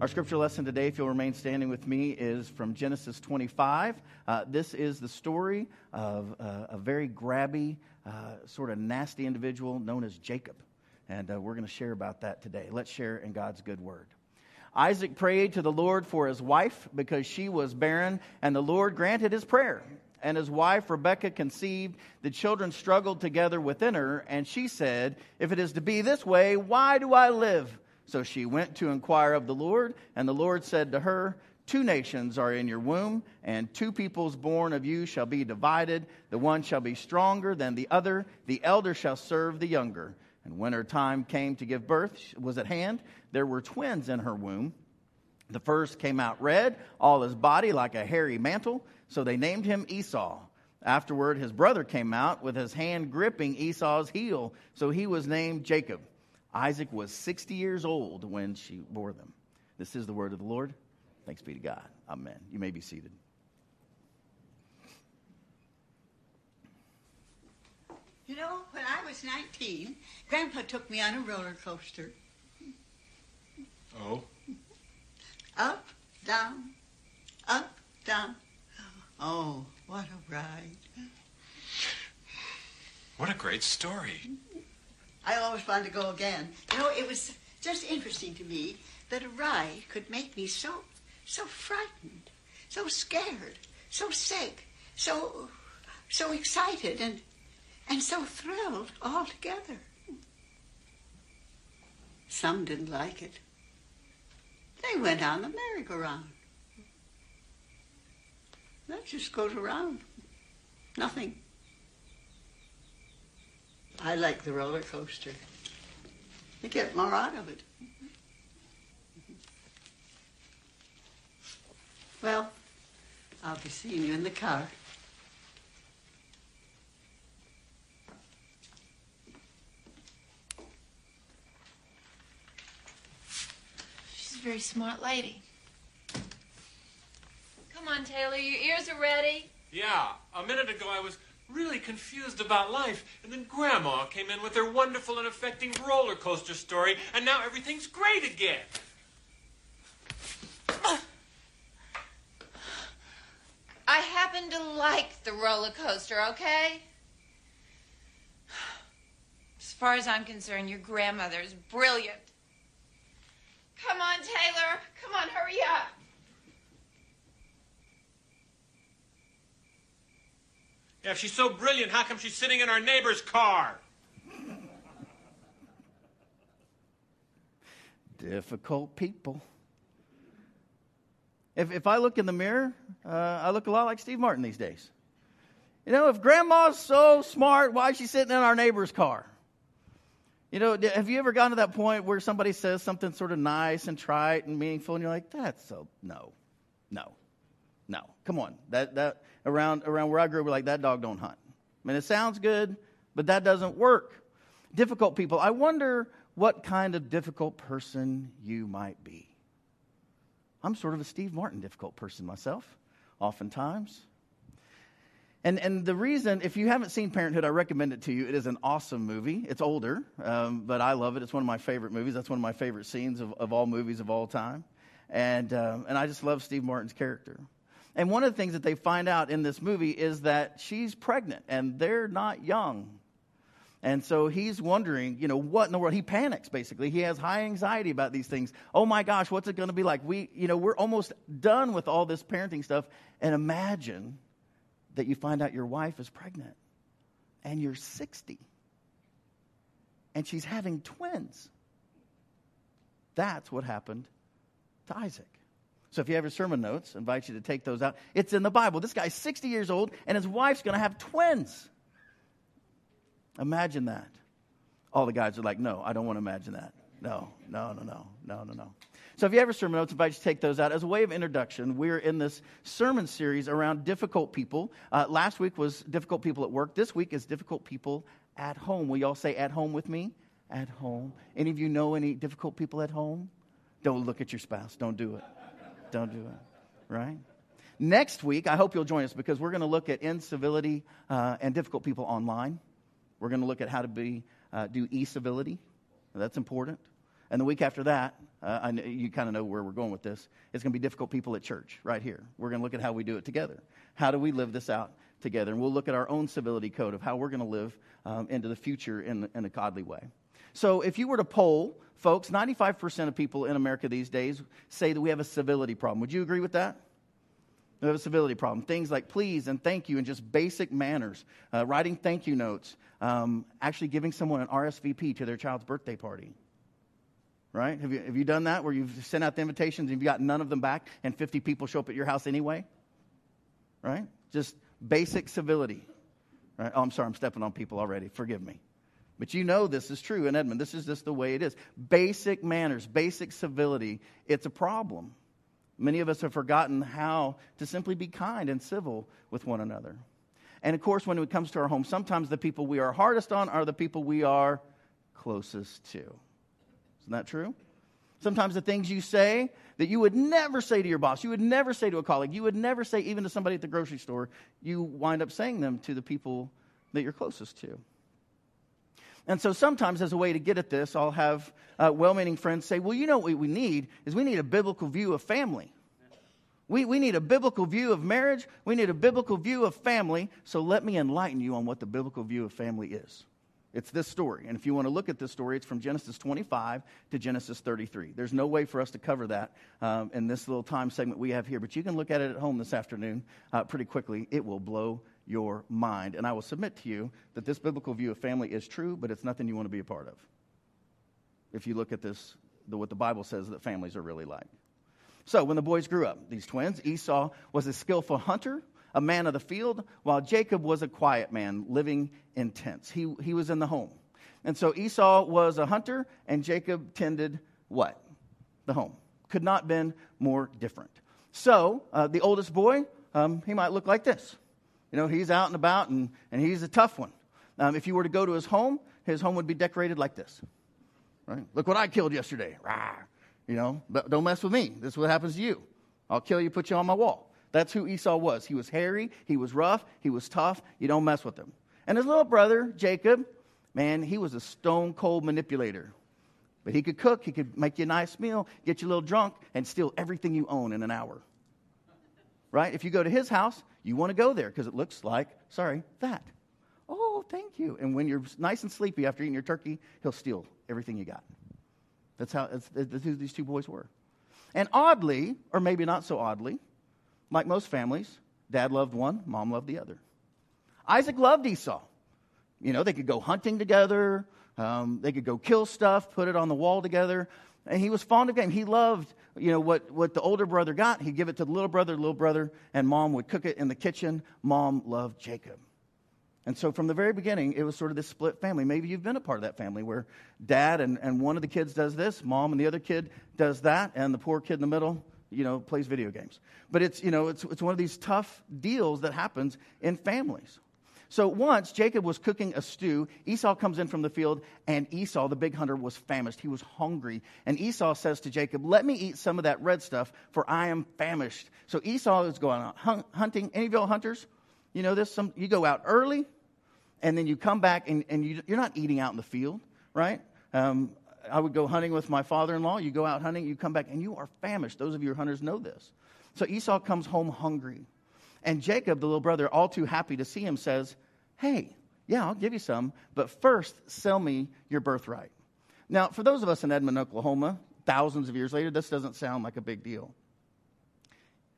Our scripture lesson today, if you'll remain standing with me, is from Genesis 25. Uh, this is the story of uh, a very grabby, uh, sort of nasty individual known as Jacob. And uh, we're going to share about that today. Let's share in God's good word. Isaac prayed to the Lord for his wife because she was barren, and the Lord granted his prayer. And his wife Rebekah conceived. The children struggled together within her, and she said, If it is to be this way, why do I live? So she went to inquire of the Lord, and the Lord said to her, Two nations are in your womb, and two peoples born of you shall be divided. The one shall be stronger than the other, the elder shall serve the younger. And when her time came to give birth was at hand, there were twins in her womb. The first came out red, all his body like a hairy mantle, so they named him Esau. Afterward, his brother came out with his hand gripping Esau's heel, so he was named Jacob. Isaac was 60 years old when she bore them. This is the word of the Lord. Thanks be to God. Amen. You may be seated. You know, when I was 19, Grandpa took me on a roller coaster. Oh? Up, down, up, down. Oh, what a ride. What a great story. I always wanted to go again. You know, it was just interesting to me that a ride could make me so, so frightened, so scared, so sick, so, so excited, and, and so thrilled all together. Some didn't like it. They went on the merry-go-round. That just goes around. Nothing. I like the roller coaster. You get more out of it. Well, I'll be seeing you in the car. She's a very smart lady. Come on, Taylor, your ears are ready. Yeah, a minute ago I was really confused about life, and then Grandma came in with her wonderful and affecting roller coaster story, and now everything's great again. I happen to like the roller coaster, okay? As far as I'm concerned, your grandmother is brilliant. Come on, Taylor. Come on, hurry up. Yeah, if she's so brilliant, how come she's sitting in our neighbor's car? Difficult people. If, if I look in the mirror, uh, I look a lot like Steve Martin these days. You know, if grandma's so smart, why is she sitting in our neighbor's car? You know, have you ever gotten to that point where somebody says something sort of nice and trite and meaningful, and you're like, that's so, no, no, no. Come on. That, that, around, around where I grew up, like, that dog don't hunt. I mean, it sounds good, but that doesn't work. Difficult people. I wonder what kind of difficult person you might be. I'm sort of a Steve Martin difficult person myself, oftentimes. And, and the reason, if you haven't seen Parenthood, I recommend it to you. It is an awesome movie. It's older, um, but I love it. It's one of my favorite movies. That's one of my favorite scenes of, of all movies of all time. And, um, and I just love Steve Martin's character. And one of the things that they find out in this movie is that she's pregnant and they're not young. And so he's wondering, you know, what in the world? He panics basically. He has high anxiety about these things. Oh my gosh, what's it going to be like? We, you know, we're almost done with all this parenting stuff. And imagine that you find out your wife is pregnant and you're 60 and she's having twins. That's what happened to Isaac. So if you have your sermon notes, I invite you to take those out. It's in the Bible. This guy's 60 years old and his wife's going to have twins. Imagine that. All the guys are like, no, I don't want to imagine that. No, no, no, no, no, no, no. So if you have your sermon notes, I invite you to take those out. As a way of introduction, we're in this sermon series around difficult people. Uh, last week was difficult people at work. This week is difficult people at home. Will you all say at home with me? At home. Any of you know any difficult people at home? Don't look at your spouse. Don't do it. Don't do it. Right? Next week, I hope you'll join us because we're going to look at incivility uh, and difficult people online. We're going to look at how to be uh, do e civility. That's important. And the week after that, uh, I you kind of know where we're going with this. It's going to be difficult people at church right here. We're going to look at how we do it together. How do we live this out together? And we'll look at our own civility code of how we're going to live um, into the future in, in a godly way. So if you were to poll, folks, 95% of people in America these days say that we have a civility problem. Would you agree with that? We have a civility problem. Things like please and thank you and just basic manners, uh, writing thank you notes, um, actually giving someone an RSVP to their child's birthday party. Right? Have you, have you done that where you've sent out the invitations and you've got none of them back and 50 people show up at your house anyway? Right? Just basic civility. Right? Oh, I'm sorry, I'm stepping on people already. Forgive me. But you know this is true in Edmond. This is just the way it is. Basic manners, basic civility, it's a problem. Many of us have forgotten how to simply be kind and civil with one another. And of course, when it comes to our home, sometimes the people we are hardest on are the people we are closest to. Isn't that true? Sometimes the things you say that you would never say to your boss, you would never say to a colleague, you would never say even to somebody at the grocery store, you wind up saying them to the people that you're closest to. And so sometimes, as a way to get at this, I'll have uh, well meaning friends say, Well, you know what we need is we need a biblical view of family. We, we need a biblical view of marriage. We need a biblical view of family. So let me enlighten you on what the biblical view of family is. It's this story. And if you want to look at this story, it's from Genesis 25 to Genesis 33. There's no way for us to cover that um, in this little time segment we have here, but you can look at it at home this afternoon uh, pretty quickly. It will blow your mind. And I will submit to you that this biblical view of family is true, but it's nothing you want to be a part of. If you look at this, the, what the Bible says that families are really like. So when the boys grew up, these twins, Esau was a skillful hunter, a man of the field, while Jacob was a quiet man living in tents. He, he was in the home. And so Esau was a hunter, and Jacob tended what? The home. Could not been more different. So uh, the oldest boy, um, he might look like this. You know, he's out and about and, and he's a tough one. Um, if you were to go to his home, his home would be decorated like this. Right? Look what I killed yesterday. Rah. You know, don't mess with me. This is what happens to you. I'll kill you, put you on my wall. That's who Esau was. He was hairy, he was rough, he was tough. You don't mess with him. And his little brother, Jacob, man, he was a stone cold manipulator. But he could cook, he could make you a nice meal, get you a little drunk, and steal everything you own in an hour. Right? If you go to his house, you want to go there because it looks like, sorry, that. Oh, thank you. And when you're nice and sleepy after eating your turkey, he'll steal everything you got. That's how that's, who these two boys were. And oddly, or maybe not so oddly, like most families, dad loved one, mom loved the other. Isaac loved Esau. You know, they could go hunting together, um, they could go kill stuff, put it on the wall together. And he was fond of game. He loved, you know, what, what the older brother got. He'd give it to the little brother, the little brother, and mom would cook it in the kitchen. Mom loved Jacob. And so from the very beginning, it was sort of this split family. Maybe you've been a part of that family where dad and, and one of the kids does this, mom and the other kid does that, and the poor kid in the middle, you know, plays video games. But it's, you know, it's, it's one of these tough deals that happens in families. So once Jacob was cooking a stew, Esau comes in from the field, and Esau, the big hunter, was famished. He was hungry. And Esau says to Jacob, Let me eat some of that red stuff, for I am famished. So Esau is going out hunting. Any of y'all hunters? You know this? Some, you go out early, and then you come back, and, and you, are not eating out in the field, right? Um, I would go hunting with my father in law. You go out hunting, you come back, and you are famished. Those of you hunters know this. So Esau comes home hungry. And Jacob, the little brother, all too happy to see him, says, Hey, yeah, I'll give you some, but first sell me your birthright. Now, for those of us in Edmond, Oklahoma, thousands of years later, this doesn't sound like a big deal.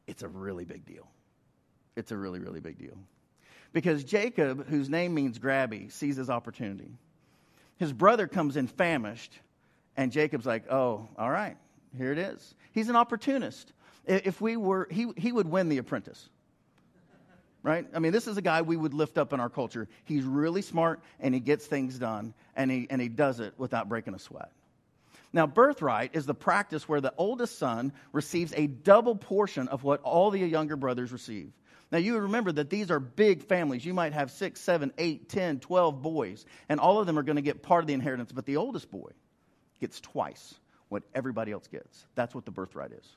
It's a really big deal. It's a really, really big deal. Because Jacob, whose name means grabby, sees his opportunity. His brother comes in famished, and Jacob's like, oh, all right, here it is. He's an opportunist. If we were, he, he would win the apprentice right? I mean, this is a guy we would lift up in our culture. He's really smart and he gets things done and he, and he does it without breaking a sweat. Now, birthright is the practice where the oldest son receives a double portion of what all the younger brothers receive. Now, you remember that these are big families. You might have six, seven, eight, ten, twelve boys, and all of them are going to get part of the inheritance, but the oldest boy gets twice what everybody else gets. That's what the birthright is.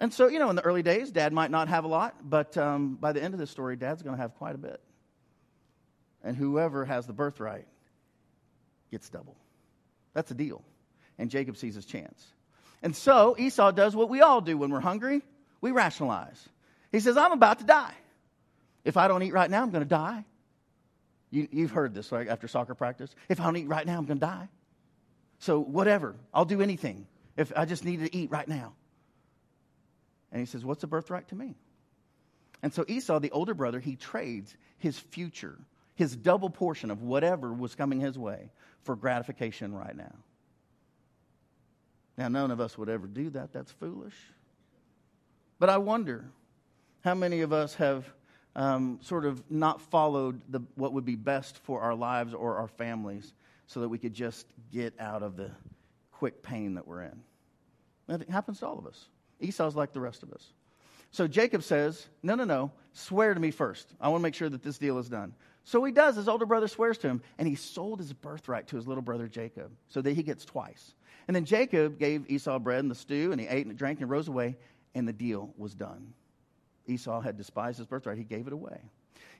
And so, you know, in the early days, dad might not have a lot, but um, by the end of this story, dad's going to have quite a bit. And whoever has the birthright gets double. That's a deal. and Jacob sees his chance. And so Esau does what we all do when we're hungry we rationalize. He says, I'm about to die. If I don't eat right now, I'm going to die. You, have heard this, right? After soccer practice. If I don't eat right now, I'm going to die. So, whatever. I'll do anything if I just need to eat right now. And he says, What's a birthright to me? And so Esau, the older brother, he trades his future, his double portion of whatever was coming his way for gratification right now. Now, none of us would ever do that. That's foolish. But I wonder how many of us have um, sort of not followed the, what would be best for our lives or our families so that we could just get out of the quick pain that we're in. It happens to all of us. Esau's like the rest of us. So Jacob says, No, no, no, swear to me first. I want to make sure that this deal is done. So he does. His older brother swears to him, and he sold his birthright to his little brother Jacob so that he gets twice. And then Jacob gave Esau bread and the stew, and he ate and drank and rose away, and the deal was done. Esau had despised his birthright, he gave it away.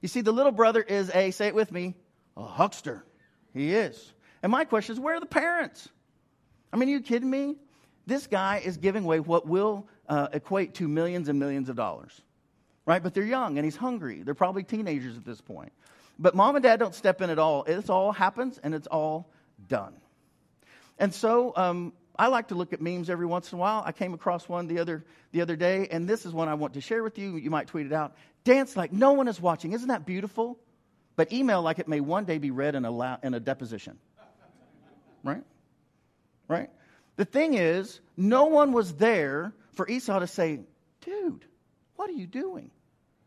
You see, the little brother is a, say it with me, a huckster. He is. And my question is, where are the parents? I mean, are you kidding me? This guy is giving away what will uh, equate to millions and millions of dollars, right? But they're young and he's hungry. They're probably teenagers at this point. But mom and dad don't step in at all. It all happens and it's all done. And so um, I like to look at memes every once in a while. I came across one the other, the other day, and this is one I want to share with you. You might tweet it out. Dance like no one is watching. Isn't that beautiful? But email like it may one day be read in a, la- in a deposition. Right? Right? The thing is, no one was there for Esau to say, dude, what are you doing?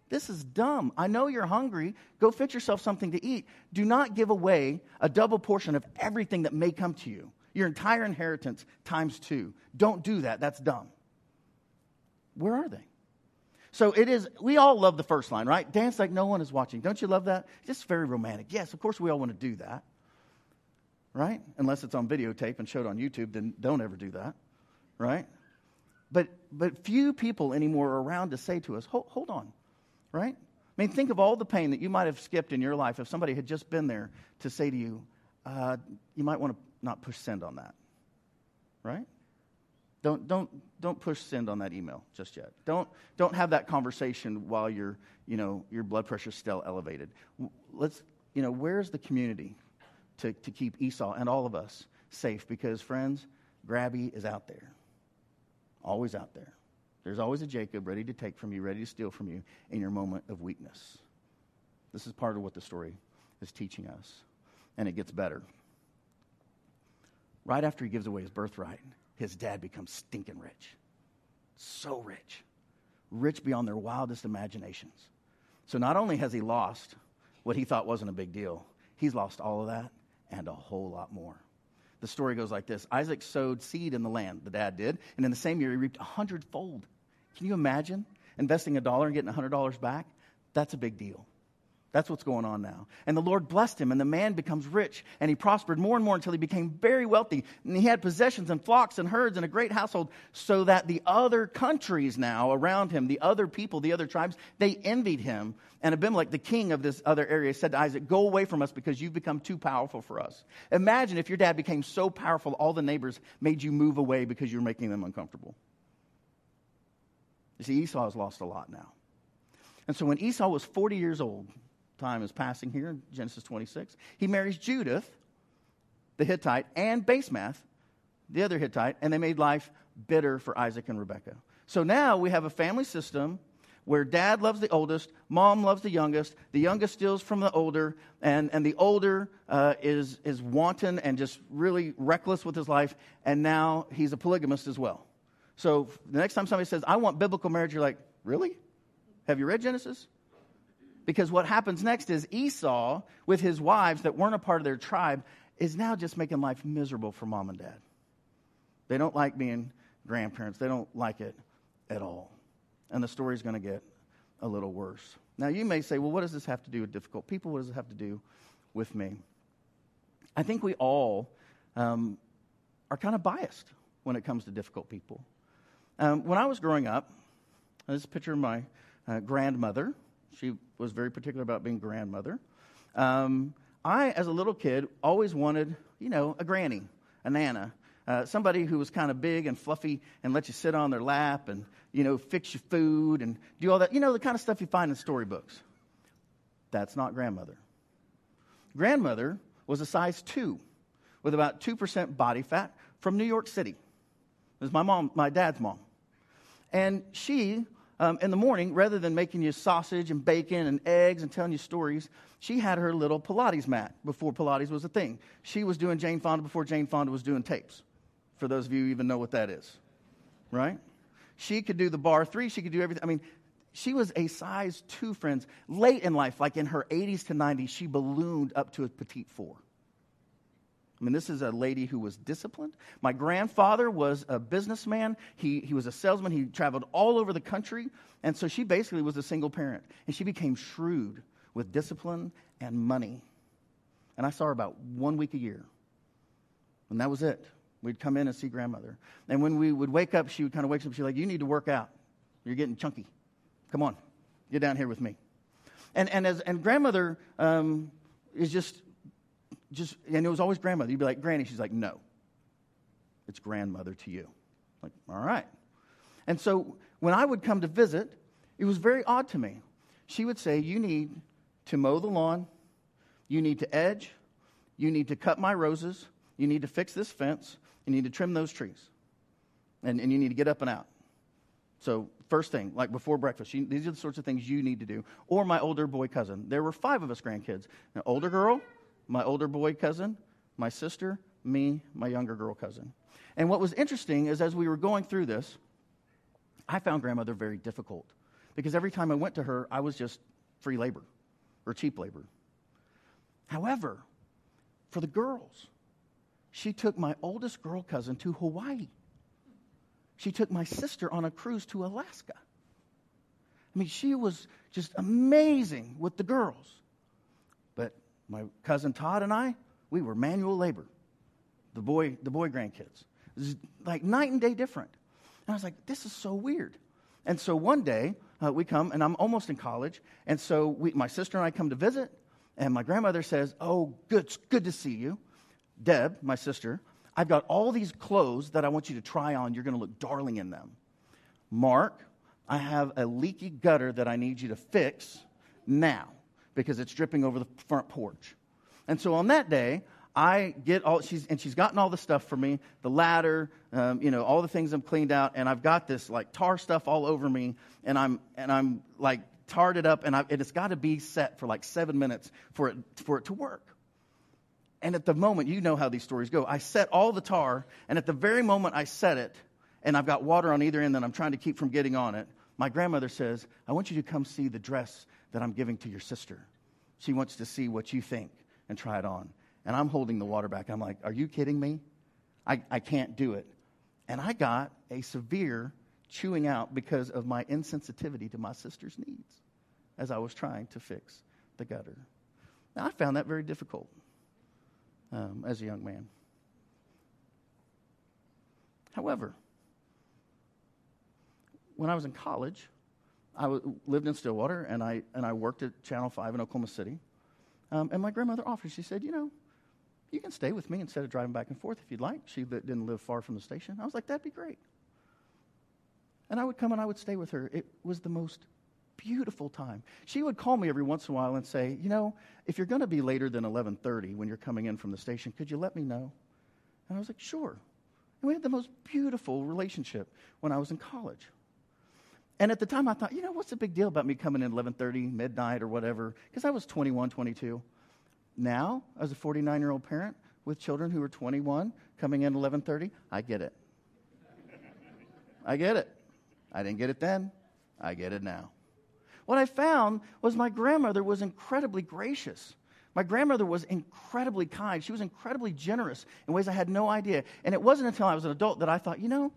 This is dumb. I know you're hungry. Go fix yourself something to eat. Do not give away a double portion of everything that may come to you. Your entire inheritance times two. Don't do that. That's dumb. Where are they? So it is, we all love the first line, right? Dance like no one is watching. Don't you love that? Just very romantic. Yes, of course we all want to do that right? Unless it's on videotape and showed on YouTube, then don't ever do that, right? But, but few people anymore are around to say to us, hold, hold on, right? I mean, think of all the pain that you might have skipped in your life if somebody had just been there to say to you, uh, you might want to not push send on that, right? Don't, don't, don't push send on that email just yet. Don't, don't have that conversation while your, you know, your blood pressure is still elevated. Let's, you know, where's the community? To, to keep Esau and all of us safe because, friends, Grabby is out there. Always out there. There's always a Jacob ready to take from you, ready to steal from you in your moment of weakness. This is part of what the story is teaching us. And it gets better. Right after he gives away his birthright, his dad becomes stinking rich. So rich. Rich beyond their wildest imaginations. So not only has he lost what he thought wasn't a big deal, he's lost all of that and a whole lot more. The story goes like this Isaac sowed seed in the land, the dad did, and in the same year he reaped a hundredfold. Can you imagine investing a dollar and getting a hundred dollars back? That's a big deal. That's what's going on now. And the Lord blessed him, and the man becomes rich, and he prospered more and more until he became very wealthy. And he had possessions and flocks and herds and a great household, so that the other countries now around him, the other people, the other tribes, they envied him. And Abimelech, the king of this other area, said to Isaac, Go away from us because you've become too powerful for us. Imagine if your dad became so powerful, all the neighbors made you move away because you're making them uncomfortable. You see, Esau has lost a lot now. And so when Esau was 40 years old, time is passing here in Genesis 26. He marries Judith, the Hittite, and Basemath, the other Hittite, and they made life bitter for Isaac and Rebekah. So now we have a family system where dad loves the oldest, mom loves the youngest, the youngest steals from the older, and, and the older uh, is, is wanton and just really reckless with his life, and now he's a polygamist as well. So the next time somebody says, I want biblical marriage, you're like, really? Have you read Genesis? Because what happens next is Esau, with his wives that weren't a part of their tribe, is now just making life miserable for mom and dad. They don't like being grandparents, they don't like it at all. And the story's going to get a little worse. Now, you may say, well, what does this have to do with difficult people? What does it have to do with me? I think we all um, are kind of biased when it comes to difficult people. Um, when I was growing up, this is a picture of my uh, grandmother. She was very particular about being grandmother. Um, I, as a little kid, always wanted, you know, a granny, a nana, uh, somebody who was kind of big and fluffy and let you sit on their lap and, you know, fix your food and do all that. You know, the kind of stuff you find in storybooks. That's not grandmother. Grandmother was a size two with about 2% body fat from New York City. It was my mom, my dad's mom. And she, um, in the morning, rather than making you sausage and bacon and eggs and telling you stories, she had her little Pilates mat before Pilates was a thing. She was doing Jane Fonda before Jane Fonda was doing tapes, for those of you who even know what that is, right? She could do the bar three, she could do everything. I mean, she was a size two, friends. Late in life, like in her 80s to 90s, she ballooned up to a petite four. I mean, this is a lady who was disciplined. My grandfather was a businessman. He, he was a salesman. He traveled all over the country. And so she basically was a single parent. And she became shrewd with discipline and money. And I saw her about one week a year. And that was it. We'd come in and see grandmother. And when we would wake up, she would kind of wake up. She'd like, You need to work out. You're getting chunky. Come on, get down here with me. And, and, as, and grandmother um, is just just, and it was always grandmother. You'd be like, Granny. She's like, no. It's grandmother to you. Like, all right. And so when I would come to visit, it was very odd to me. She would say, You need to mow the lawn, you need to edge, you need to cut my roses, you need to fix this fence, you need to trim those trees, and, and you need to get up and out. So, first thing, like before breakfast, these are the sorts of things you need to do. Or my older boy cousin. There were five of us grandkids. An older girl, my older boy cousin, my sister, me, my younger girl cousin. And what was interesting is as we were going through this, I found grandmother very difficult because every time I went to her, I was just free labor or cheap labor. However, for the girls, she took my oldest girl cousin to Hawaii. She took my sister on a cruise to Alaska. I mean, she was just amazing with the girls. My cousin Todd and I, we were manual labor. The boy, the boy grandkids. It was like night and day different. And I was like, this is so weird. And so one day uh, we come, and I'm almost in college, and so we, my sister and I come to visit, and my grandmother says, "Oh, good, good to see you, Deb, my sister. I've got all these clothes that I want you to try on. You're going to look darling in them. Mark, I have a leaky gutter that I need you to fix now because it's dripping over the front porch. And so on that day, I get all she's and she's gotten all the stuff for me, the ladder, um, you know, all the things I'm cleaned out, and I've got this like tar stuff all over me, and I'm and I'm like tarred it up, and, I, and it's got to be set for like seven minutes for it for it to work. And at the moment, you know how these stories go. I set all the tar, and at the very moment I set it, and I've got water on either end that I'm trying to keep from getting on it, my grandmother says, I want you to come see the dress that I'm giving to your sister. She wants to see what you think and try it on. And I'm holding the water back. I'm like, Are you kidding me? I, I can't do it. And I got a severe chewing out because of my insensitivity to my sister's needs as I was trying to fix the gutter. Now, I found that very difficult um, as a young man. However, when I was in college, I w- lived in Stillwater and I, and I worked at Channel 5 in Oklahoma City. Um, and my grandmother offered, she said, You know, you can stay with me instead of driving back and forth if you'd like. She didn't live far from the station. I was like, That'd be great. And I would come and I would stay with her. It was the most beautiful time. She would call me every once in a while and say, "You know, if you're going to be later than 11:30 when you're coming in from the station, could you let me know?" And I was like, "Sure." And we had the most beautiful relationship when I was in college. And at the time, I thought, you know, what's the big deal about me coming in 11:30, midnight, or whatever? Because I was 21, 22. Now, as a 49 year old parent with children who are 21 coming in 11:30, I get it. I get it. I didn't get it then. I get it now. What I found was my grandmother was incredibly gracious. My grandmother was incredibly kind. She was incredibly generous in ways I had no idea. And it wasn't until I was an adult that I thought, you know,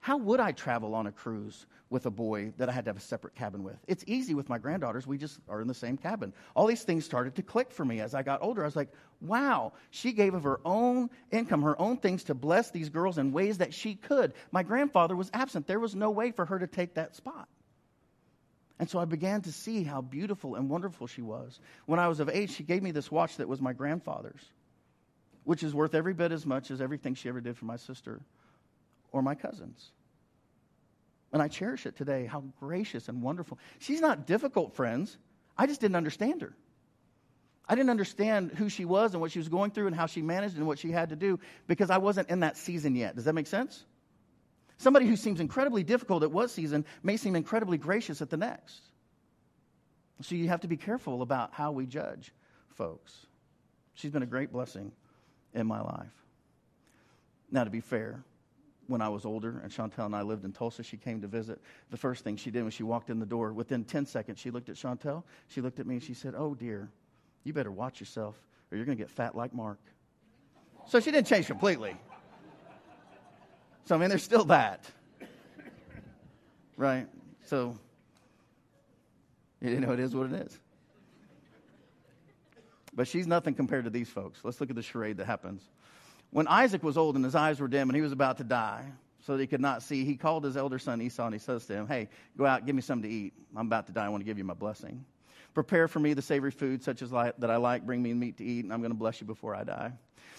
how would I travel on a cruise with a boy that I had to have a separate cabin with? It's easy with my granddaughters. We just are in the same cabin. All these things started to click for me as I got older. I was like, wow, she gave of her own income, her own things to bless these girls in ways that she could. My grandfather was absent. There was no way for her to take that spot. And so I began to see how beautiful and wonderful she was. When I was of age, she gave me this watch that was my grandfather's. which is worth every bit as much as everything she ever did for my sister or my cousins. And I cherish it today, how gracious and wonderful. She's not difficult, friends. I just didn't understand her. I didn't understand who she was and what she was going through and how she managed and what she had to do because I wasn't in that season yet. Does that make sense? Somebody who seems incredibly difficult at one season may seem incredibly gracious at the next. So you have to be careful about how we judge folks. She's been a great blessing in my life. Now, to be fair, when I was older and Chantel and I lived in Tulsa, she came to visit. The first thing she did when she walked in the door, within 10 seconds, she looked at Chantel. She looked at me and she said, Oh, dear, you better watch yourself or you're going to get fat like Mark. So she didn't change completely. So, I mean, there's still that. Right? So, you know, it is what it is. But she's nothing compared to these folks. Let's look at the charade that happens. When Isaac was old and his eyes were dim and he was about to die, so that he could not see, he called his elder son Esau and he says to him, Hey, go out, give me something to eat. I'm about to die. I want to give you my blessing. Prepare for me the savory food such as that I like. Bring me meat to eat, and I'm going to bless you before I die.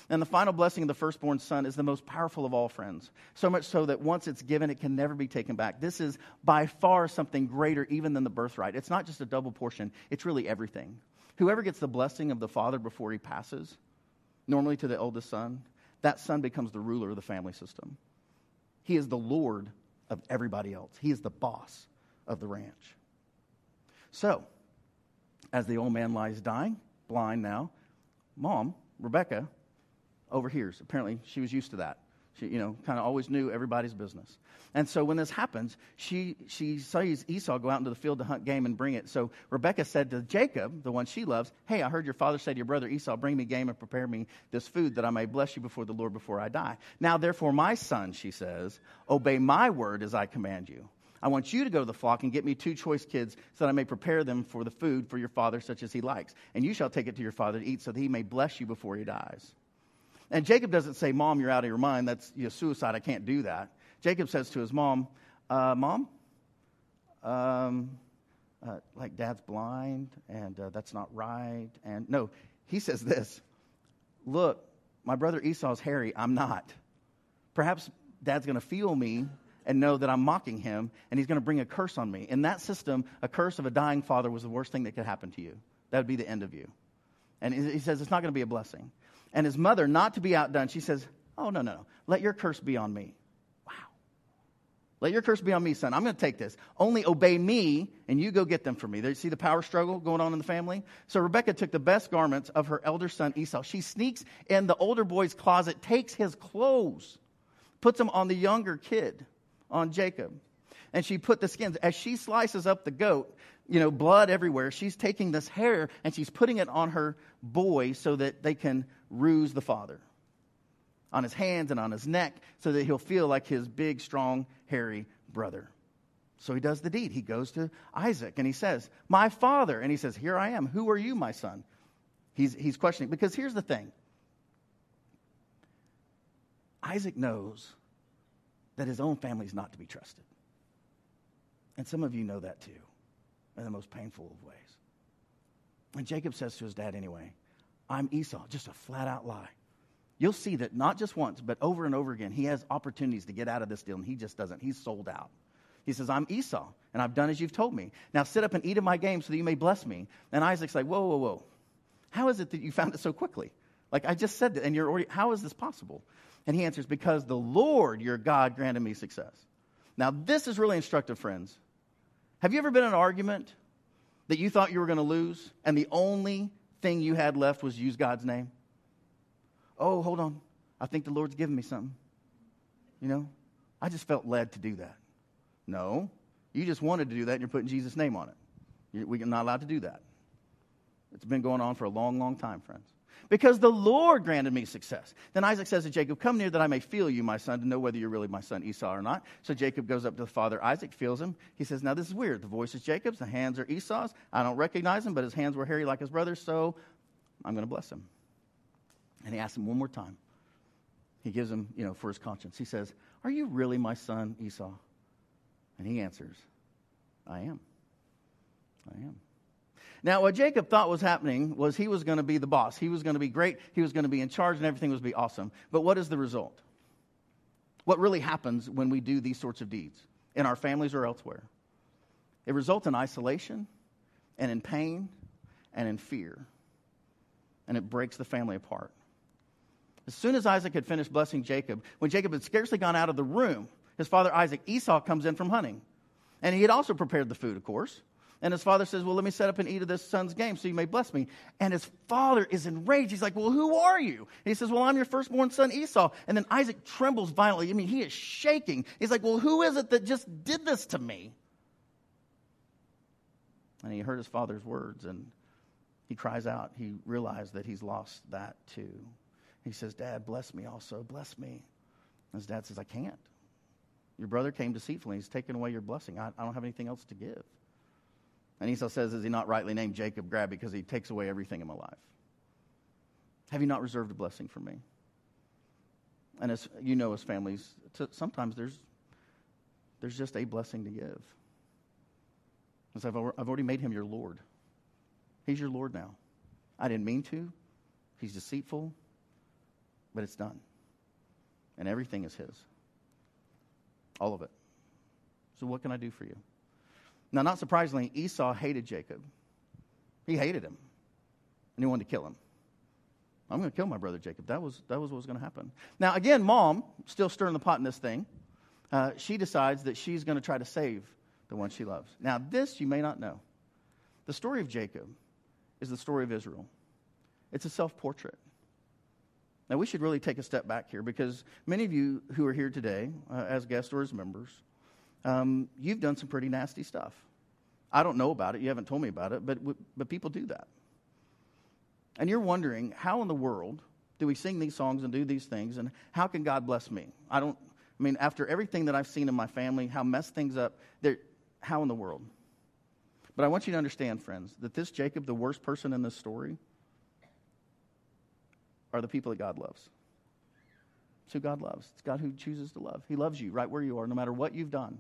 And the final blessing of the firstborn son is the most powerful of all, friends. So much so that once it's given, it can never be taken back. This is by far something greater even than the birthright. It's not just a double portion, it's really everything. Whoever gets the blessing of the father before he passes, normally to the oldest son, that son becomes the ruler of the family system. He is the Lord of everybody else, he is the boss of the ranch. So, as the old man lies dying, blind now, mom, Rebecca, overhears. Apparently, she was used to that. She, you know, kind of always knew everybody's business. And so when this happens, she, she sees Esau go out into the field to hunt game and bring it. So Rebecca said to Jacob, the one she loves, Hey, I heard your father say to your brother Esau, Bring me game and prepare me this food that I may bless you before the Lord before I die. Now, therefore, my son, she says, obey my word as I command you. I want you to go to the flock and get me two choice kids so that I may prepare them for the food for your father, such as he likes. And you shall take it to your father to eat so that he may bless you before he dies. And Jacob doesn't say, Mom, you're out of your mind. That's you know, suicide. I can't do that. Jacob says to his mom, uh, Mom, um, uh, like dad's blind and uh, that's not right. And no, he says this Look, my brother Esau's hairy. I'm not. Perhaps dad's going to feel me and know that I'm mocking him, and he's going to bring a curse on me. In that system, a curse of a dying father was the worst thing that could happen to you. That would be the end of you. And he says it's not going to be a blessing. And his mother, not to be outdone, she says, Oh, no, no, no. Let your curse be on me. Wow. Let your curse be on me, son. I'm going to take this. Only obey me, and you go get them for me. There, see the power struggle going on in the family? So Rebecca took the best garments of her elder son Esau. She sneaks in the older boy's closet, takes his clothes, puts them on the younger kid on Jacob. And she put the skins, as she slices up the goat, you know, blood everywhere, she's taking this hair and she's putting it on her boy so that they can ruse the father. On his hands and on his neck so that he'll feel like his big, strong, hairy brother. So he does the deed. He goes to Isaac and he says, My father. And he says, Here I am. Who are you, my son? He's, he's questioning. Because here's the thing Isaac knows that his own family is not to be trusted. And some of you know that too, in the most painful of ways. And Jacob says to his dad anyway, I'm Esau, just a flat out lie. You'll see that not just once, but over and over again, he has opportunities to get out of this deal, and he just doesn't. He's sold out. He says, I'm Esau, and I've done as you've told me. Now sit up and eat of my game so that you may bless me. And Isaac's like, Whoa, whoa, whoa. How is it that you found it so quickly? Like I just said that, and you're already, how is this possible? And he answers, Because the Lord your God granted me success. Now, this is really instructive, friends. Have you ever been in an argument that you thought you were going to lose, and the only thing you had left was use God's name? Oh, hold on. I think the Lord's given me something. You know, I just felt led to do that. No, you just wanted to do that, and you're putting Jesus' name on it. We're not allowed to do that. It's been going on for a long, long time, friends because the Lord granted me success. Then Isaac says to Jacob, Come near that I may feel you, my son, to know whether you're really my son Esau or not. So Jacob goes up to the father. Isaac feels him. He says, Now this is weird. The voice is Jacob's, the hands are Esau's. I don't recognize him, but his hands were hairy like his brother's, so I'm going to bless him. And he asks him one more time. He gives him, you know, for his conscience. He says, Are you really my son Esau? And he answers, I am. I am. Now, what Jacob thought was happening was he was going to be the boss. He was going to be great. He was going to be in charge, and everything was going to be awesome. But what is the result? What really happens when we do these sorts of deeds in our families or elsewhere? It results in isolation and in pain and in fear, and it breaks the family apart. As soon as Isaac had finished blessing Jacob, when Jacob had scarcely gone out of the room, his father Isaac, Esau, comes in from hunting. And he had also prepared the food, of course. And his father says, Well, let me set up and eat of this son's game so you may bless me. And his father is enraged. He's like, Well, who are you? And he says, Well, I'm your firstborn son Esau. And then Isaac trembles violently. I mean, he is shaking. He's like, Well, who is it that just did this to me? And he heard his father's words and he cries out. He realized that he's lost that too. He says, Dad, bless me also. Bless me. And his dad says, I can't. Your brother came deceitfully. He's taken away your blessing. I, I don't have anything else to give. And Esau says, Is he not rightly named Jacob? Grab because he takes away everything in my life. Have you not reserved a blessing for me? And as you know, as families, sometimes there's, there's just a blessing to give. Because I've, I've already made him your Lord. He's your Lord now. I didn't mean to. He's deceitful, but it's done. And everything is his. All of it. So, what can I do for you? Now, not surprisingly, Esau hated Jacob. He hated him, and he wanted to kill him. I'm going to kill my brother Jacob. That was, that was what was going to happen. Now, again, mom, still stirring the pot in this thing, uh, she decides that she's going to try to save the one she loves. Now, this you may not know. The story of Jacob is the story of Israel, it's a self portrait. Now, we should really take a step back here because many of you who are here today, uh, as guests or as members, um, you've done some pretty nasty stuff. I don't know about it. You haven't told me about it, but, but people do that. And you're wondering, how in the world do we sing these songs and do these things, and how can God bless me? I don't, I mean, after everything that I've seen in my family, how messed things up, how in the world? But I want you to understand, friends, that this Jacob, the worst person in this story, are the people that God loves. It's who God loves. It's God who chooses to love. He loves you right where you are, no matter what you've done.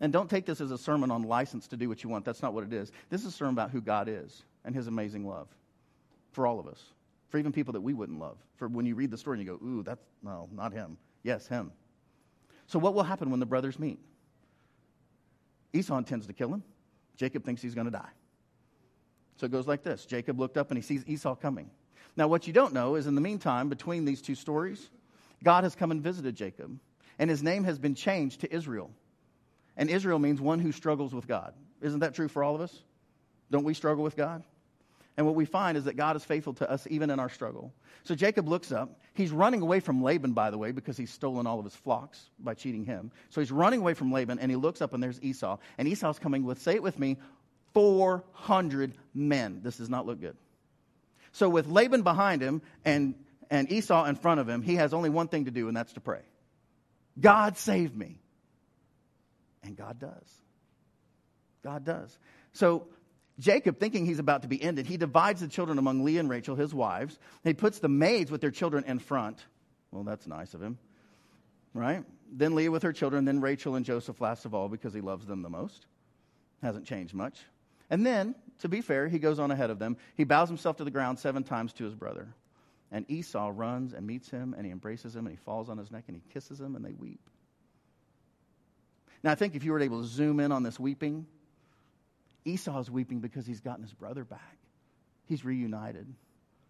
And don't take this as a sermon on license to do what you want. That's not what it is. This is a sermon about who God is and his amazing love for all of us, for even people that we wouldn't love. For when you read the story and you go, ooh, that's, no, not him. Yes, him. So, what will happen when the brothers meet? Esau intends to kill him. Jacob thinks he's going to die. So it goes like this Jacob looked up and he sees Esau coming. Now, what you don't know is in the meantime, between these two stories, God has come and visited Jacob, and his name has been changed to Israel. And Israel means one who struggles with God. Isn't that true for all of us? Don't we struggle with God? And what we find is that God is faithful to us even in our struggle. So Jacob looks up. He's running away from Laban, by the way, because he's stolen all of his flocks by cheating him. So he's running away from Laban, and he looks up, and there's Esau. And Esau's coming with, say it with me, 400 men. This does not look good. So with Laban behind him and, and Esau in front of him, he has only one thing to do, and that's to pray God save me. And God does. God does. So Jacob, thinking he's about to be ended, he divides the children among Leah and Rachel, his wives. He puts the maids with their children in front. Well, that's nice of him, right? Then Leah with her children, then Rachel and Joseph last of all because he loves them the most. Hasn't changed much. And then, to be fair, he goes on ahead of them. He bows himself to the ground seven times to his brother. And Esau runs and meets him, and he embraces him, and he falls on his neck, and he kisses him, and they weep. Now, I think if you were able to zoom in on this weeping, Esau is weeping because he's gotten his brother back. He's reunited.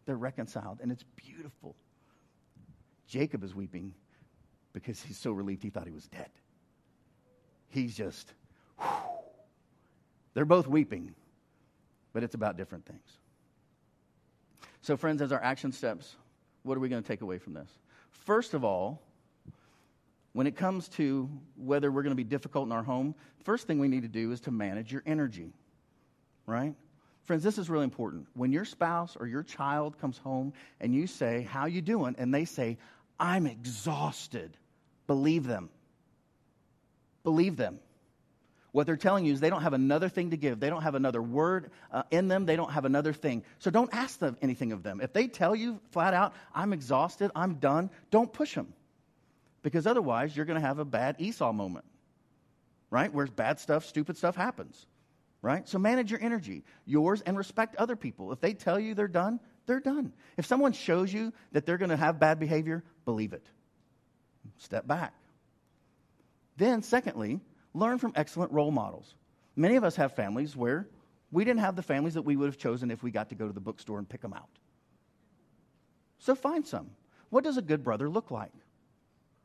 They're reconciled, and it's beautiful. Jacob is weeping because he's so relieved he thought he was dead. He's just, whew. they're both weeping, but it's about different things. So, friends, as our action steps, what are we going to take away from this? First of all, when it comes to whether we're going to be difficult in our home, first thing we need to do is to manage your energy right? Friends, this is really important. When your spouse or your child comes home and you say, "How you doing?" and they say, "I'm exhausted." Believe them. Believe them. What they're telling you is they don't have another thing to give. They don't have another word uh, in them. They don't have another thing. So don't ask them anything of them. If they tell you flat out, I'm exhausted, I'm done, don't push them. Because otherwise, you're going to have a bad Esau moment, right? Where bad stuff, stupid stuff happens. right? So manage your energy, yours, and respect other people. If they tell you they're done, they're done. If someone shows you that they're going to have bad behavior, believe it. Step back. Then, secondly, learn from excellent role models. Many of us have families where we didn't have the families that we would have chosen if we got to go to the bookstore and pick them out. So find some. What does a good brother look like?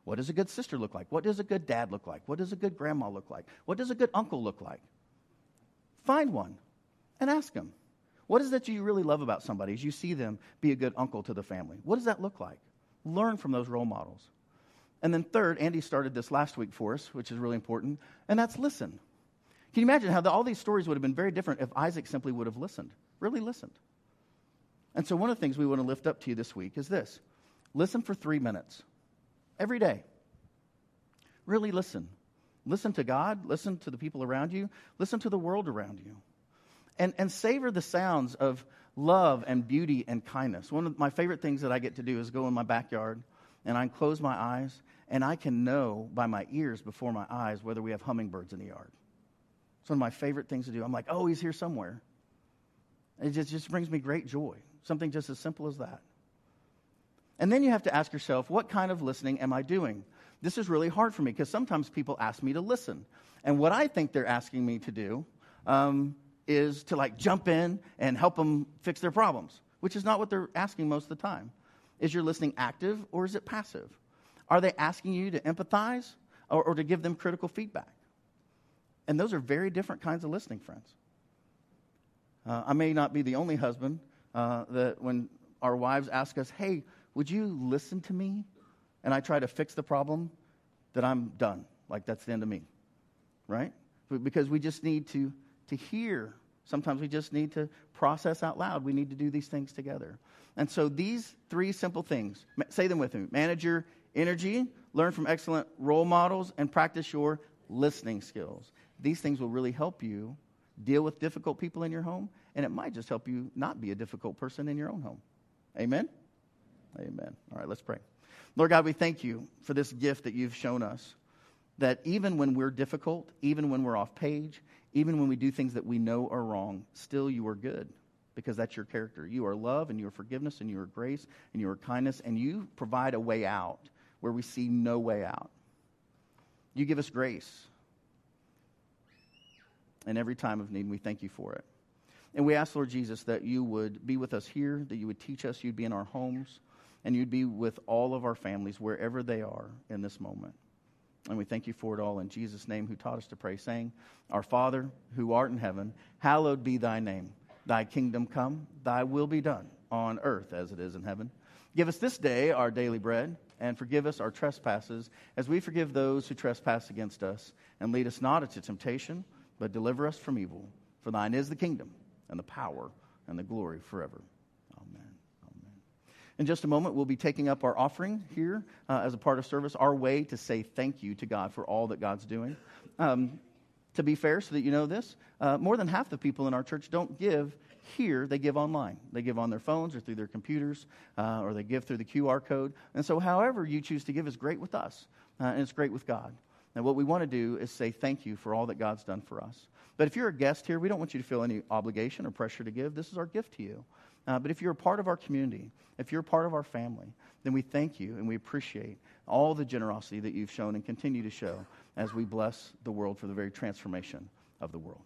What does a good sister look like? What does a good dad look like? What does a good grandma look like? What does a good uncle look like? Find one and ask them. What is it that you really love about somebody as you see them be a good uncle to the family? What does that look like? Learn from those role models. And then, third, Andy started this last week for us, which is really important, and that's listen. Can you imagine how the, all these stories would have been very different if Isaac simply would have listened, really listened? And so, one of the things we want to lift up to you this week is this listen for three minutes every day. Really listen. Listen to God, listen to the people around you, listen to the world around you. And, and savor the sounds of love and beauty and kindness. One of my favorite things that I get to do is go in my backyard and I close my eyes and I can know by my ears before my eyes whether we have hummingbirds in the yard. It's one of my favorite things to do. I'm like, oh, he's here somewhere. It just, just brings me great joy. Something just as simple as that. And then you have to ask yourself, what kind of listening am I doing? This is really hard for me because sometimes people ask me to listen. And what I think they're asking me to do um, is to like jump in and help them fix their problems, which is not what they're asking most of the time. Is your listening active or is it passive? Are they asking you to empathize or, or to give them critical feedback? And those are very different kinds of listening, friends. Uh, I may not be the only husband uh, that when our wives ask us, hey, would you listen to me? And I try to fix the problem, that I'm done. Like that's the end of me. Right? Because we just need to, to hear. Sometimes we just need to process out loud. We need to do these things together. And so these three simple things, say them with me manage your energy, learn from excellent role models, and practice your listening skills. These things will really help you deal with difficult people in your home, and it might just help you not be a difficult person in your own home. Amen? Amen. All right, let's pray. Lord God, we thank you for this gift that you've shown us. That even when we're difficult, even when we're off page, even when we do things that we know are wrong, still you are good because that's your character. You are love and you are forgiveness and you are grace and you are kindness and you provide a way out where we see no way out. You give us grace. And every time of need, we thank you for it. And we ask, Lord Jesus, that you would be with us here, that you would teach us, you'd be in our homes, and you'd be with all of our families wherever they are in this moment. And we thank you for it all in Jesus' name, who taught us to pray, saying, Our Father, who art in heaven, hallowed be thy name. Thy kingdom come, thy will be done, on earth as it is in heaven. Give us this day our daily bread, and forgive us our trespasses, as we forgive those who trespass against us. And lead us not into temptation, but deliver us from evil. For thine is the kingdom, and the power, and the glory forever. In just a moment, we'll be taking up our offering here uh, as a part of service, our way to say thank you to God for all that God's doing. Um, to be fair, so that you know this, uh, more than half the people in our church don't give here, they give online. They give on their phones or through their computers, uh, or they give through the QR code. And so, however you choose to give is great with us, uh, and it's great with God. And what we want to do is say thank you for all that God's done for us. But if you're a guest here, we don't want you to feel any obligation or pressure to give. This is our gift to you. Uh, but if you're a part of our community, if you're a part of our family, then we thank you and we appreciate all the generosity that you've shown and continue to show as we bless the world for the very transformation of the world.